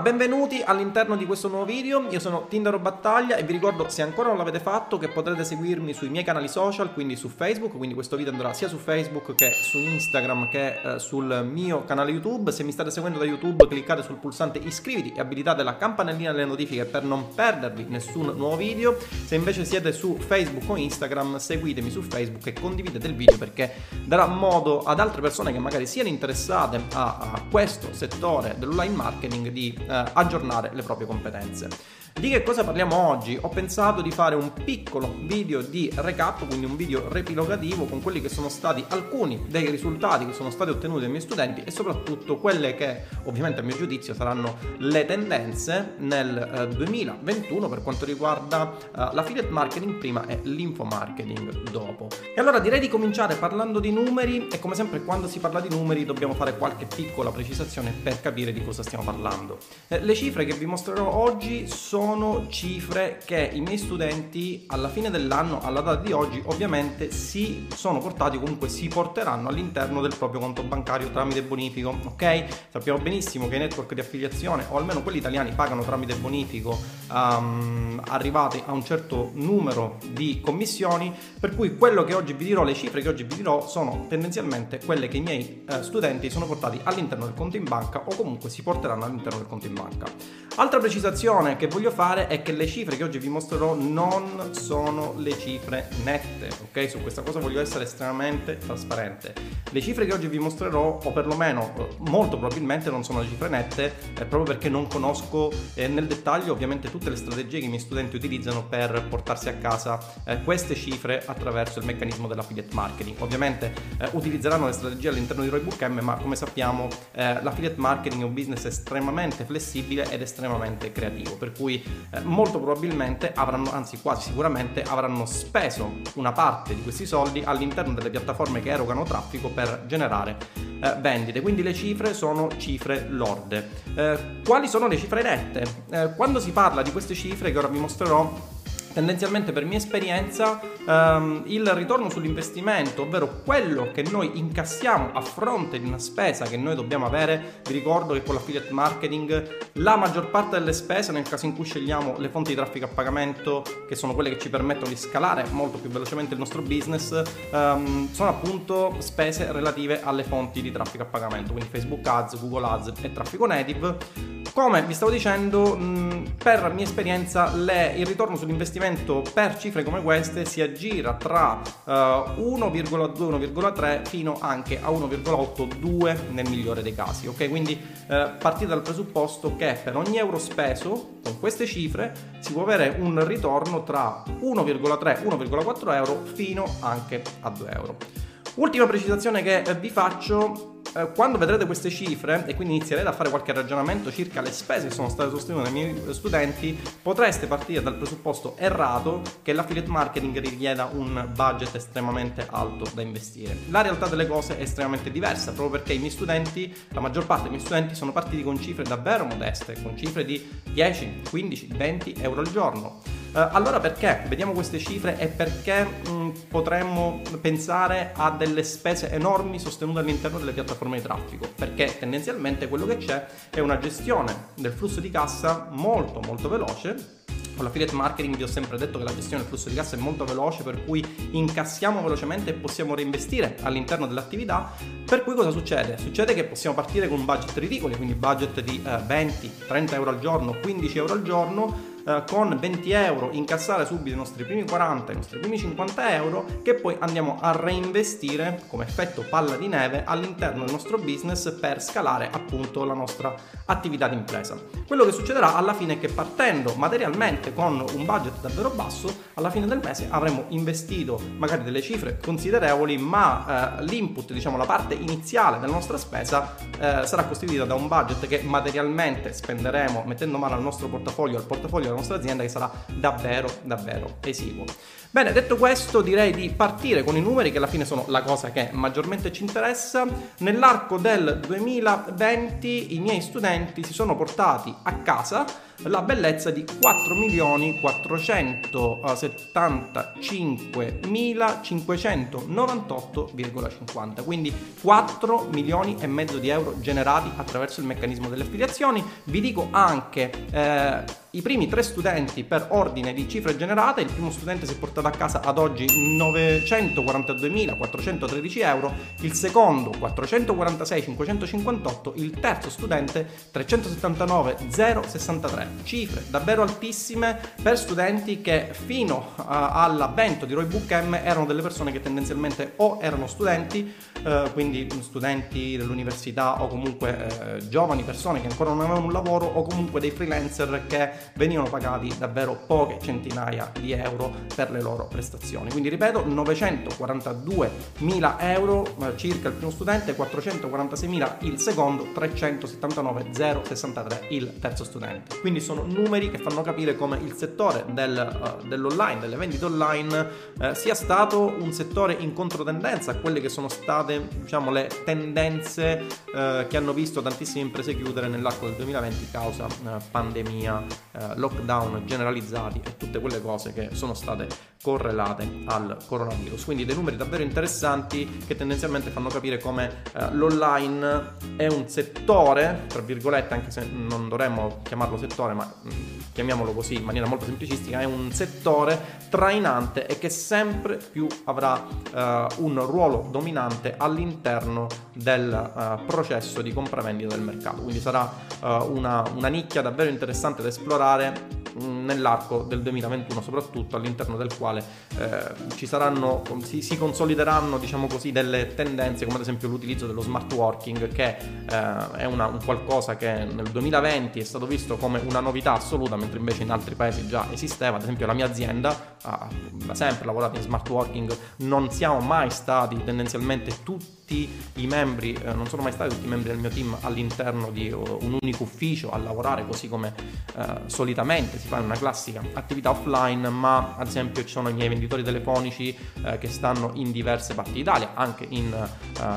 Benvenuti all'interno di questo nuovo video, io sono Tindaro Battaglia e vi ricordo se ancora non l'avete fatto che potrete seguirmi sui miei canali social, quindi su Facebook, quindi questo video andrà sia su Facebook che su Instagram che eh, sul mio canale YouTube. Se mi state seguendo da YouTube cliccate sul pulsante iscriviti e abilitate la campanellina delle notifiche per non perdervi nessun nuovo video. Se invece siete su Facebook o Instagram seguitemi su Facebook e condividete il video perché darà modo ad altre persone che magari siano interessate a, a questo settore dell'online marketing di eh, aggiornare le proprie competenze. Di che cosa parliamo oggi? Ho pensato di fare un piccolo video di recap, quindi un video repilogativo con quelli che sono stati alcuni dei risultati che sono stati ottenuti dai miei studenti e soprattutto quelle che ovviamente a mio giudizio saranno le tendenze nel eh, 2021 per quanto riguarda eh, l'affiliate marketing prima e l'info marketing dopo. E allora direi di cominciare parlando di numeri e come sempre quando si parla di numeri dobbiamo fare qualche piccola precisazione per capire di cosa stiamo parlando. Eh, le cifre che vi mostrerò oggi sono sono cifre che i miei studenti alla fine dell'anno, alla data di oggi, ovviamente si sono portati, comunque si porteranno all'interno del proprio conto bancario tramite bonifico, ok? Sappiamo benissimo che i network di affiliazione, o almeno quelli italiani, pagano tramite bonifico um, arrivati a un certo numero di commissioni, per cui quello che oggi vi dirò, le cifre che oggi vi dirò, sono tendenzialmente quelle che i miei uh, studenti sono portati all'interno del conto in banca o comunque si porteranno all'interno del conto in banca. Altra precisazione che voglio fare è che le cifre che oggi vi mostrerò non sono le cifre nette, ok? Su questa cosa voglio essere estremamente trasparente. Le cifre che oggi vi mostrerò, o perlomeno eh, molto probabilmente non sono le cifre nette, eh, proprio perché non conosco eh, nel dettaglio ovviamente tutte le strategie che i miei studenti utilizzano per portarsi a casa eh, queste cifre attraverso il meccanismo dell'affiliate marketing. Ovviamente eh, utilizzeranno le strategie all'interno di Roybook M, ma come sappiamo eh, l'affiliate marketing è un business estremamente flessibile ed estremamente creativo, per cui eh, molto probabilmente avranno, anzi quasi sicuramente, avranno speso una parte di questi soldi all'interno delle piattaforme che erogano traffico per generare eh, vendite. Quindi le cifre sono cifre lorde. Eh, quali sono le cifre nette? Eh, quando si parla di queste cifre che ora vi mostrerò, tendenzialmente per mia esperienza um, il ritorno sull'investimento, ovvero quello che noi incassiamo a fronte di una spesa che noi dobbiamo avere, vi ricordo che con l'affiliate marketing la maggior parte delle spese nel caso in cui scegliamo le fonti di traffico a pagamento che sono quelle che ci permettono di scalare molto più velocemente il nostro business um, sono appunto spese relative alle fonti di traffico a pagamento, quindi Facebook Ads, Google Ads e traffico native come vi stavo dicendo, per mia esperienza le, il ritorno sull'investimento per cifre come queste si aggira tra uh, 1,2-1,3 fino anche a 1,8-2 nel migliore dei casi. Ok, quindi uh, partite dal presupposto che per ogni euro speso con queste cifre si può avere un ritorno tra 1,3-1,4 euro fino anche a 2 euro. Ultima precisazione che vi faccio eh, quando vedrete queste cifre e quindi inizierete a fare qualche ragionamento circa le spese che sono state sostenute dai miei studenti, potreste partire dal presupposto errato che l'affiliate marketing richieda un budget estremamente alto da investire. La realtà delle cose è estremamente diversa, proprio perché i miei studenti, la maggior parte dei miei studenti sono partiti con cifre davvero modeste, con cifre di 10, 15, 20 euro al giorno. Uh, allora perché? Vediamo queste cifre e perché mh, mm, potremmo pensare a delle spese enormi sostenute all'interno delle piattaforme di traffico, perché tendenzialmente quello che c'è è una gestione del flusso di cassa molto molto veloce con l'affiliate marketing vi ho sempre detto che la gestione del flusso di cassa è molto veloce, per cui incassiamo velocemente e possiamo reinvestire all'interno dell'attività. Per cui cosa succede? Succede che possiamo partire con un budget ridicolo, quindi budget di eh, 20, 30 euro al giorno, 15 euro al giorno eh, con 20 euro incassare subito i nostri primi 40, i nostri primi 50 euro che poi andiamo a reinvestire come effetto palla di neve all'interno del nostro business per scalare appunto la nostra attività di impresa. Quello che succederà alla fine è che partendo materialmente con un budget davvero basso, alla fine del mese avremo investito magari delle cifre considerevoli, ma eh, l'input, diciamo la parte iniziale della nostra spesa eh, sarà costituita da un budget che materialmente spenderemo mettendo mano al nostro portafoglio, al portafoglio della nostra azienda che sarà davvero davvero esiguo. Bene, detto questo, direi di partire con i numeri che alla fine sono la cosa che maggiormente ci interessa. Nell'arco del 2020 i miei studenti si sono portati a casa la bellezza di 4.475.598,50 quindi 4 milioni e mezzo di euro generati attraverso il meccanismo delle affiliazioni. Vi dico anche eh, i primi tre studenti per ordine di cifre generate, il primo studente si è portato a casa ad oggi 942.413 euro, il secondo 446.558, il terzo studente 379.063 cifre davvero altissime per studenti che fino all'avvento di Roybook M erano delle persone che tendenzialmente o erano studenti, eh, quindi studenti dell'università o comunque eh, giovani persone che ancora non avevano un lavoro o comunque dei freelancer che venivano pagati davvero poche centinaia di euro per le loro prestazioni. Quindi ripeto, 942.000 euro circa il primo studente, 446.000 il secondo, 379.063 il terzo studente. Quindi sono numeri che fanno capire come il settore del, uh, dell'online, delle vendite online, uh, sia stato un settore in controtendenza a quelle che sono state diciamo, le tendenze uh, che hanno visto tantissime imprese chiudere nell'arco del 2020 causa pandemia, lockdown generalizzati e tutte quelle cose che sono state correlate al coronavirus. Quindi dei numeri davvero interessanti che tendenzialmente fanno capire come eh, l'online è un settore, tra virgolette, anche se non dovremmo chiamarlo settore, ma mh, mm, chiamiamolo così in maniera molto semplicistica, è un settore trainante e che sempre più avrà eh, un ruolo dominante all'interno del eh, processo di compravendita del mercato. Quindi sarà eh, una, una nicchia davvero interessante da esplorare mm, nell'arco del 2021, soprattutto all'interno del quale quale eh, ci saranno, si, si, consolideranno diciamo così, delle tendenze come ad esempio l'utilizzo dello smart working che eh, è una, un qualcosa che nel 2020 è stato visto come una novità assoluta mentre invece in altri paesi già esisteva, ad esempio la mia azienda ha sempre lavorato in smart working, non siamo mai stati tendenzialmente tutti i membri, eh, non sono mai stati tutti i membri del mio team all'interno di uh, un unico ufficio a lavorare così come uh, solitamente si fa in una classica attività offline, ma ad esempio ci sono i miei venditori telefonici uh, che stanno in diverse parti d'Italia, anche in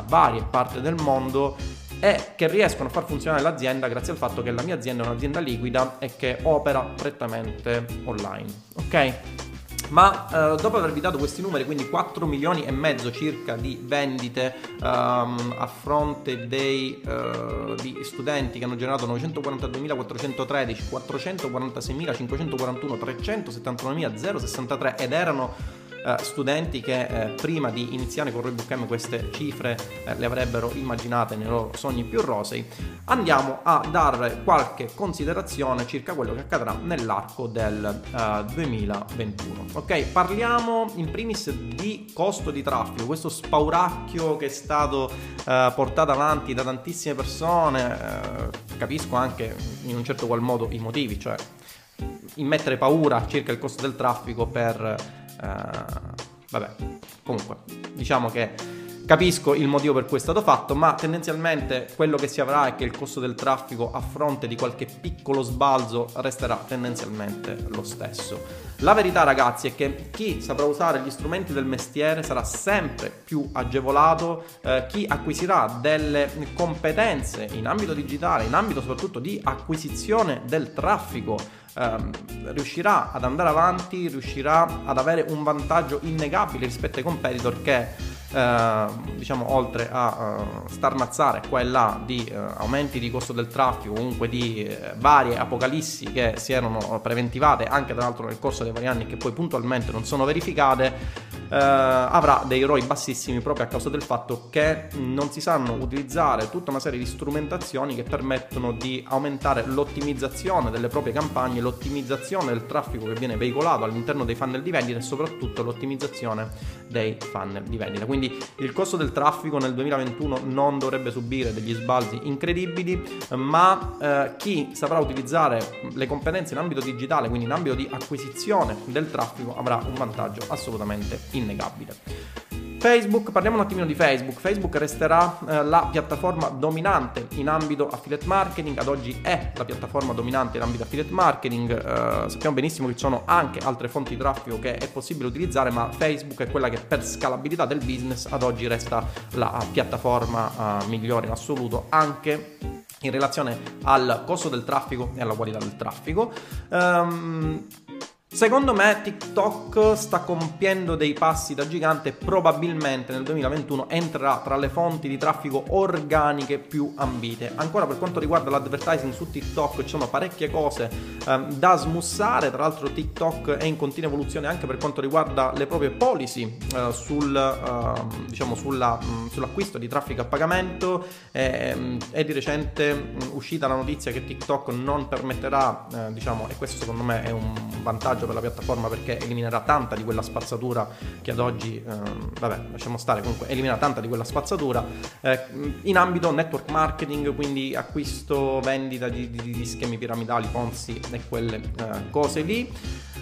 varie parti del mondo e che riescono a far funzionare l'azienda grazie al fatto che la mia azienda è un'azienda liquida e che opera prettamente online. Ok? Ma eh, dopo avervi dato questi numeri, quindi 4 milioni e mezzo circa di vendite um, a fronte dei uh, di studenti che hanno generato 942.413, 446.541, 379.063 ed erano eh, studenti che eh, prima di iniziare con Roybook M queste cifre eh, le avrebbero immaginate nei loro sogni più rosei, andiamo a dare qualche considerazione circa quello che accadrà nell'arco del 2021. Eh, ok, parliamo in primis di costo di traffico, questo spauracchio che è stato eh, portato avanti da tantissime persone, capisco anche in un certo qual modo i motivi, cioè immettere paura circa il costo del traffico per vabbè, comunque, diciamo che Capisco il motivo per cui è stato fatto, ma tendenzialmente quello che si avrà è che il costo del traffico a fronte di qualche piccolo sbalzo resterà tendenzialmente lo stesso. La verità ragazzi è che chi saprà usare gli strumenti del mestiere sarà sempre più agevolato, eh, chi acquisirà delle competenze in ambito digitale, in ambito soprattutto di acquisizione del traffico, ehm, riuscirà ad andare avanti, riuscirà ad avere un vantaggio innegabile rispetto ai competitor che eh, diciamo oltre a uh, starmazzare qua di uh, aumenti di costo del traffico, comunque di uh, varie apocalissi che si erano preventivate anche tra l'altro nel corso dei vari anni che poi puntualmente non sono verificate, avrà dei ROI bassissimi proprio a causa del fatto che non si sanno utilizzare tutta una serie di strumentazioni che permettono di aumentare l'ottimizzazione delle proprie campagne, l'ottimizzazione del traffico che viene veicolato all'interno dei funnel di vendita e soprattutto l'ottimizzazione dei funnel di vendita. Quindi il costo del traffico nel 2021 non dovrebbe subire degli sbalzi incredibili, ma eh, chi saprà utilizzare le competenze in ambito digitale, quindi in ambito di acquisizione del traffico, avrà un vantaggio assolutamente innegabile. Facebook, parliamo un attimino di Facebook. Facebook resterà eh, la piattaforma dominante in ambito affiliate marketing, ad oggi è la piattaforma dominante in ambito affiliate marketing, eh, sappiamo benissimo che ci sono anche altre fonti di traffico che è possibile utilizzare, ma Facebook è quella che per scalabilità del business ad oggi resta la piattaforma eh, migliore in assoluto, anche in relazione al costo del traffico e alla qualità del traffico. Um, Secondo me TikTok sta compiendo dei passi da gigante e probabilmente nel 2021 entrerà tra le fonti di traffico organiche più ambite. Ancora per quanto riguarda l'advertising su TikTok ci sono parecchie cose eh, da smussare, tra l'altro TikTok è in continua evoluzione anche per quanto riguarda le proprie policy eh, sul, eh, diciamo sulla, mh, sull'acquisto di traffico a pagamento. Ehm, è di recente mh, uscita la notizia che TikTok non permetterà, eh, diciamo, e questo secondo me è un vantaggio vantaggio per la piattaforma perché eliminerà tanta di quella spazzatura che ad oggi, eh, vabbè, lasciamo stare, comunque eliminerà tanta di quella spazzatura eh, in ambito network marketing, quindi acquisto, vendita di, di, di schemi piramidali, Ponzi e quelle eh, cose lì.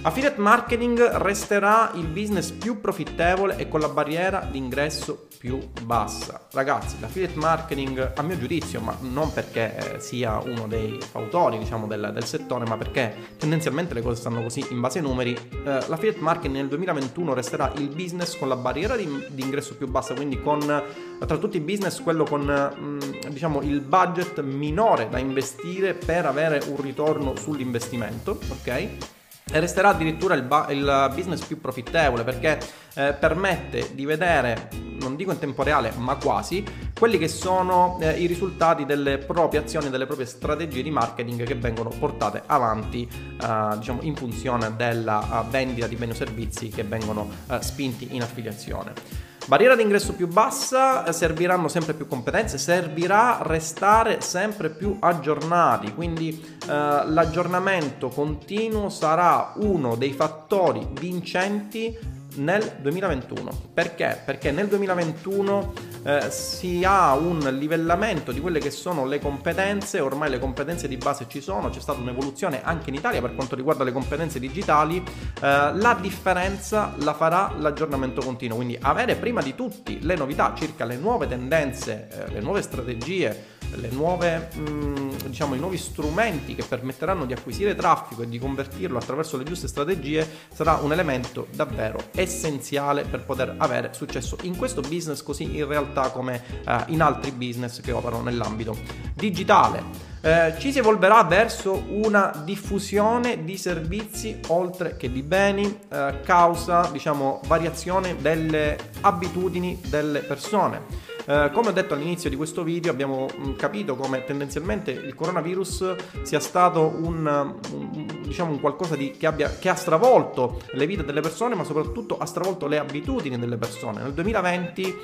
Affiliate marketing resterà il business più profittevole e con la barriera d'ingresso più bassa. Ragazzi, l'affiliate marketing, a mio giudizio, ma non perché eh, sia uno dei autori diciamo, del, del, settore, ma perché tendenzialmente le cose stanno così in base ai numeri, eh, l'affiliate marketing nel 2021 resterà il business con la barriera di, di ingresso più bassa, quindi con tra tutti i business quello con mm, diciamo, il budget minore da investire per avere un ritorno sull'investimento, ok? Resterà addirittura il, ba- il, business più profittevole perché eh, permette di vedere, non dico in tempo reale, ma quasi, quelli che sono eh, i risultati delle proprie azioni, delle proprie strategie di marketing che vengono portate avanti eh, diciamo, in funzione della uh, vendita di beni o servizi che vengono uh, spinti in affiliazione. Barriera d'ingresso più bassa, eh, serviranno sempre più competenze, servirà restare sempre più aggiornati, quindi eh, l'aggiornamento continuo sarà uno dei fattori vincenti nel 2021. Perché? Perché nel 2021 eh, si ha un livellamento di quelle che sono le competenze, ormai le competenze di base ci sono, c'è stata un'evoluzione anche in Italia per quanto riguarda le competenze digitali, eh, la differenza la farà l'aggiornamento continuo, quindi avere prima di tutti le novità circa le nuove tendenze, eh, le nuove strategie, nuove, mh, mm, diciamo, i nuovi strumenti che permetteranno di acquisire traffico e di convertirlo attraverso le giuste strategie sarà un elemento davvero essenziale per poter avere successo in questo business così in realtà come eh, in altri business che operano nell'ambito digitale. Eh, ci si evolverà verso una diffusione di servizi oltre che di beni, eh, causa diciamo variazione delle abitudini delle persone. Eh, come ho detto all'inizio di questo video abbiamo mm, capito come tendenzialmente il coronavirus sia stato un, un, diciamo un qualcosa di, che, abbia, che ha stravolto le vite delle persone ma soprattutto ha stravolto le abitudini delle persone. Nel 2020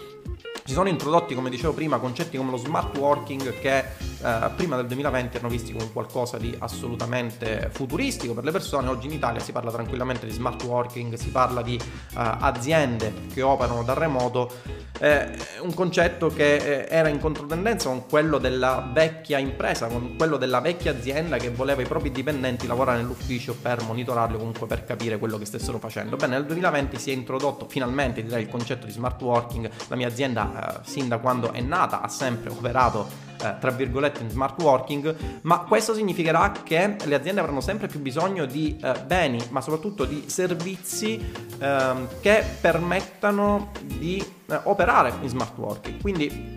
si sono introdotti, come dicevo prima, concetti come lo smart working che eh, prima del 2020 erano visti come qualcosa di assolutamente futuristico per le persone. Oggi in Italia si parla tranquillamente di smart working, si parla di eh, aziende che operano da remoto. Eh, un concetto che eh, era in controtendenza con quello della vecchia impresa, con quello della vecchia azienda che voleva i propri dipendenti lavorare nell'ufficio per monitorarli o comunque per capire quello che stessero facendo. Bene, nel 2020 si è introdotto finalmente direi il concetto di smart working. La mia azienda eh, sin da quando è nata ha sempre operato eh, tra virgolette in smart working, ma questo significherà che le aziende avranno sempre più bisogno di eh, beni, ma soprattutto di servizi ehm, che permettano di eh, operare in smart working. Quindi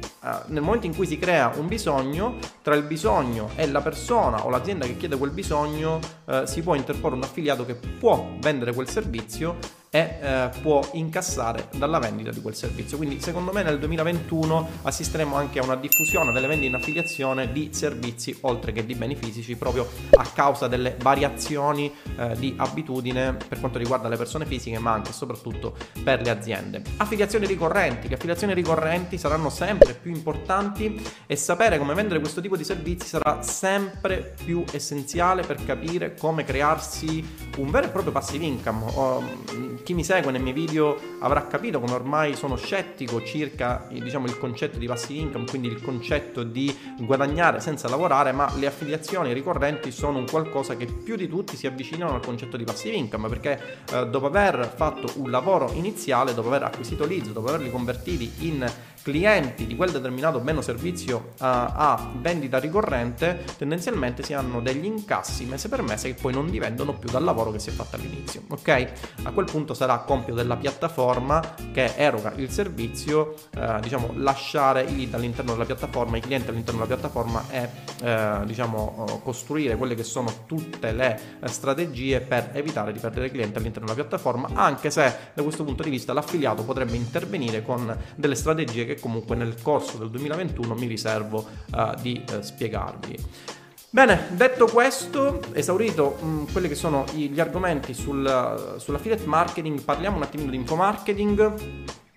nel momento in cui si crea un bisogno, tra il bisogno e la persona o l'azienda che chiede quel bisogno, eh, si può interporre un affiliato che può vendere quel servizio e eh, può incassare dalla vendita di quel servizio. Quindi secondo me nel 2021 assisteremo anche a una diffusione delle vendite in affiliazione di servizi oltre che di beni fisici proprio a causa delle variazioni eh, di abitudine per quanto riguarda le persone fisiche ma anche e soprattutto per le aziende. Affiliazioni ricorrenti, le affiliazioni ricorrenti saranno sempre più importanti e sapere come vendere questo tipo di servizi sarà sempre più essenziale per capire come crearsi un vero e proprio passive income. Oh, chi mi segue nei miei video avrà capito come ormai sono scettico circa diciamo, il concetto di passive income, quindi il concetto di guadagnare senza lavorare, ma le affiliazioni ricorrenti sono un qualcosa che più di tutti si avvicinano al concetto di passive income, perché eh, dopo aver fatto un lavoro iniziale, dopo aver acquisito leads, dopo averli convertiti in clienti di quel determinato bene o servizio a, a vendita ricorrente, tendenzialmente si hanno degli incassi mese per mese che poi non dipendono più dal lavoro che si è fatto all'inizio. Ok? A quel punto sarà compito della piattaforma che eroga il servizio, eh, diciamo, lasciare i lead all'interno della piattaforma, i clienti all'interno della piattaforma e eh, diciamo, costruire quelle che sono tutte le eh, strategie per evitare di perdere clienti all'interno della piattaforma, anche se da questo punto di vista l'affiliato potrebbe intervenire con delle strategie che comunque nel corso del 2021 mi riservo uh, di uh, spiegarvi. Bene, detto questo, esaurito mh, mm, quelli che sono gli argomenti sul, sull'affiliate marketing, parliamo un attimino di infomarketing.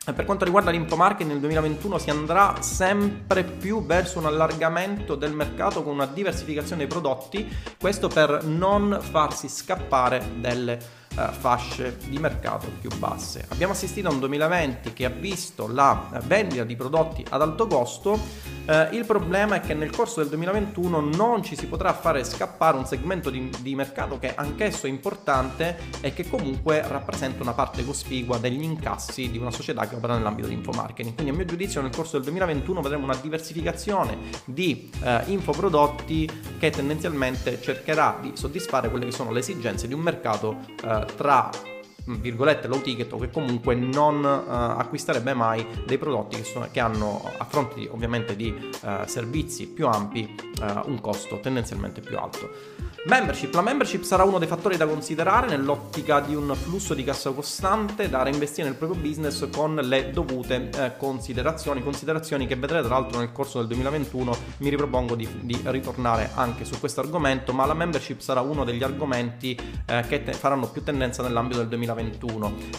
Per quanto riguarda l'infomarketing nel 2021 si andrà sempre più verso un allargamento del mercato con una diversificazione dei prodotti, questo per non farsi scappare delle fasce di mercato più basse. Abbiamo assistito a un 2020 che ha visto la vendita di prodotti ad alto costo, eh, il problema è che nel corso del 2021 non ci si potrà fare scappare un segmento di, di mercato che anch'esso è importante e che comunque rappresenta una parte cospicua degli incassi di una società che opera nell'ambito di infomarketing. Quindi a mio giudizio nel corso del 2021 vedremo una diversificazione di eh, infoprodotti che tendenzialmente cercherà di soddisfare quelle che sono le esigenze di un mercato eh, tra virgolette low ticket o che comunque non uh, acquisterebbe mai dei prodotti che, sono, che hanno a fronte di, ovviamente di uh, servizi più ampi uh, un costo tendenzialmente più alto. Membership. La membership sarà uno dei fattori da considerare nell'ottica di un flusso di cassa costante da reinvestire nel proprio business con le dovute eh, considerazioni, considerazioni che vedrete tra l'altro nel corso del 2021 mi ripropongo di, di ritornare anche su questo argomento, ma la membership sarà uno degli argomenti eh, che te- faranno più tendenza nell'ambito del 2021.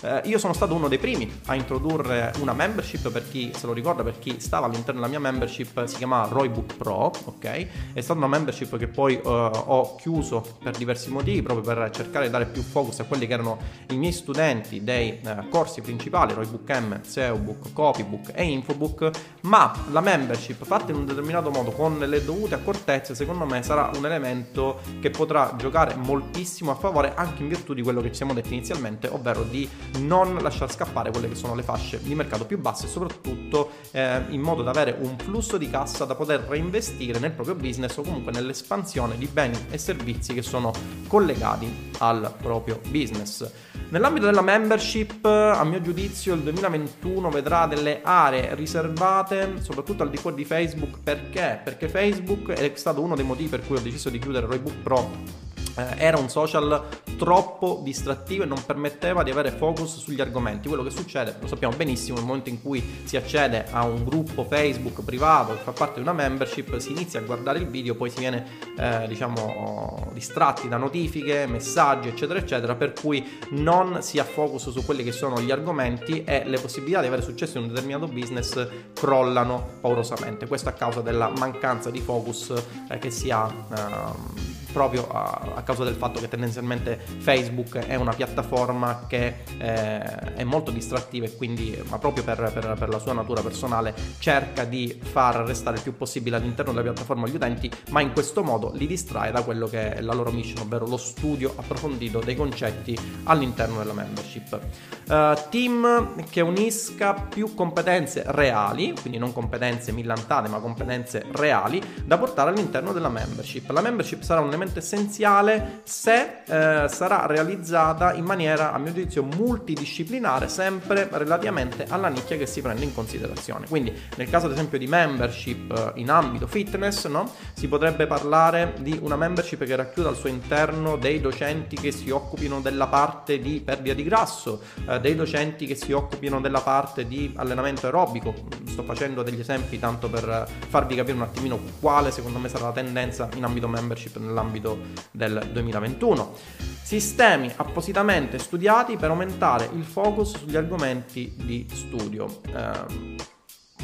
Eh, io sono stato uno dei primi a introdurre una membership per chi se lo ricorda, per chi stava all'interno della mia membership, si chiama Roybook Pro, ok? È stata una membership che poi eh, ho chiuso per diversi motivi, proprio per cercare di dare più focus a quelli che erano i miei studenti dei eh, corsi principali, Roybook M, SEObook, Copybook e Infobook, ma la membership fatta in un determinato modo con le dovute accortezze, secondo me sarà un elemento che potrà giocare moltissimo a favore anche in virtù di quello che ci siamo detti inizialmente, ovvero di non lasciar scappare quelle che sono le fasce di mercato più basse soprattutto eh, in modo da avere un flusso di cassa da poter reinvestire nel proprio business o comunque nell'espansione di beni e servizi che sono collegati al proprio business. Nell'ambito della membership, a mio giudizio, il 2021 vedrà delle aree riservate soprattutto al di fuori di Facebook. Perché? Perché Facebook è stato uno dei motivi per cui ho deciso di chiudere Roybook Pro era un social troppo distrattivo e non permetteva di avere focus sugli argomenti. Quello che succede, lo sappiamo benissimo, nel momento in cui si accede a un gruppo Facebook privato che fa parte di una membership, si inizia a guardare il video, poi si viene eh, diciamo distratti da notifiche, messaggi, eccetera, eccetera, per cui non si ha focus su quelli che sono gli argomenti e le possibilità di avere successo in un determinato business crollano paurosamente. Questo a causa della mancanza di focus eh, che si ha. Eh, proprio a, a, causa del fatto che tendenzialmente Facebook è una piattaforma che eh, è molto distrattiva e quindi, ma proprio per, per, per, la sua natura personale, cerca di far restare il più possibile all'interno della piattaforma gli utenti, ma in questo modo li distrae da quello che è la loro mission, ovvero lo studio approfondito dei concetti all'interno della membership. Uh, team che unisca più competenze reali, quindi non competenze millantate, ma competenze reali, da portare all'interno della membership. La membership sarà un elemento assolutamente essenziale se eh, sarà realizzata in maniera, a mio giudizio, multidisciplinare, sempre relativamente alla nicchia che si prende in considerazione. Quindi, nel caso ad esempio di membership eh, in ambito fitness, no? si potrebbe parlare di una membership che racchiuda al suo interno dei docenti che si occupino della parte di perdita di grasso, eh, dei docenti che si occupino della parte di allenamento aerobico. Sto facendo degli esempi tanto per farvi capire un attimino quale secondo me sarà la tendenza in ambito membership nell'ambito nell'ambito del 2021. Sistemi appositamente studiati per aumentare il focus sugli argomenti di studio. Eh,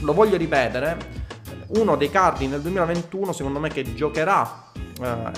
lo voglio ripetere, uno dei cardini del 2021 secondo me che giocherà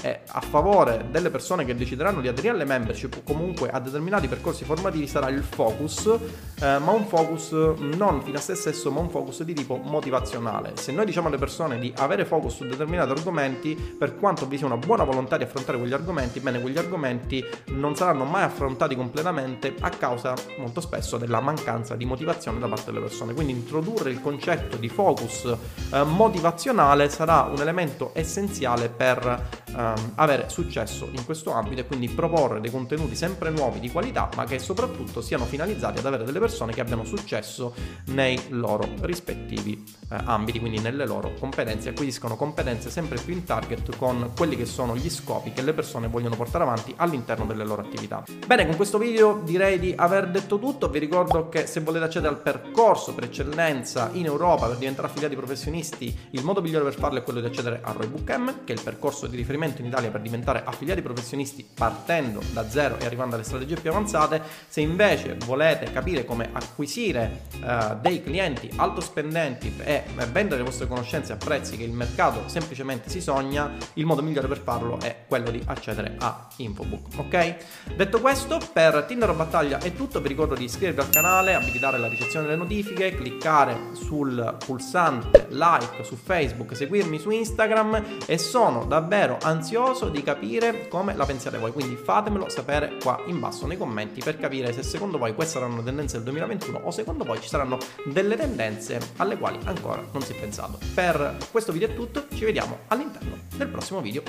eh, a favore delle persone che decideranno di aderire alle membership o comunque a determinati percorsi formativi sarà il focus, eh, ma un focus non fino a se stesso, ma un focus di tipo motivazionale. Se noi diciamo alle persone di avere focus su determinati argomenti, per quanto vi sia una buona volontà di affrontare quegli argomenti, bene, quegli argomenti non saranno mai affrontati completamente a causa molto spesso della mancanza di motivazione da parte delle persone. Quindi introdurre il concetto di focus eh, motivazionale sarà un elemento essenziale per ehm, avere successo in questo ambito e quindi proporre dei contenuti sempre nuovi di qualità, ma che soprattutto siano finalizzati ad avere delle persone che abbiano successo nei loro rispettivi eh, ambiti, quindi nelle loro competenze, acquisiscono competenze sempre più in target con quelli che sono gli scopi che le persone vogliono portare avanti all'interno delle loro attività. Bene, con questo video direi di aver detto tutto, vi ricordo che se volete accedere al percorso per eccellenza in Europa per diventare affiliati professionisti, il modo migliore per farlo è quello di accedere a Roybook M, che è il percorso di riferimento in Italia per diventare affiliati professionisti partendo da zero e arrivando alle strategie più avanzate. Se invece volete capire come acquisire uh, dei clienti alto spendenti e vendere le vostre conoscenze a prezzi che il mercato semplicemente si sogna, il modo migliore per farlo è quello di accedere a Infobook. Ok? Detto questo, per Tinder o Battaglia è tutto. Vi ricordo di iscrivervi al canale, abilitare la ricezione delle notifiche, cliccare sul pulsante like su Facebook, seguirmi su Instagram e sono davvero ansioso di capire come la pensiate voi. Quindi fatemelo sapere qua in basso nei commenti per capire se secondo voi queste saranno tendenze del 2021 o secondo voi ci saranno delle tendenze alle quali ancora non si è pensato. Per questo video è tutto, ci vediamo all'interno del prossimo video.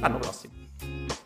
L'anno prossimo.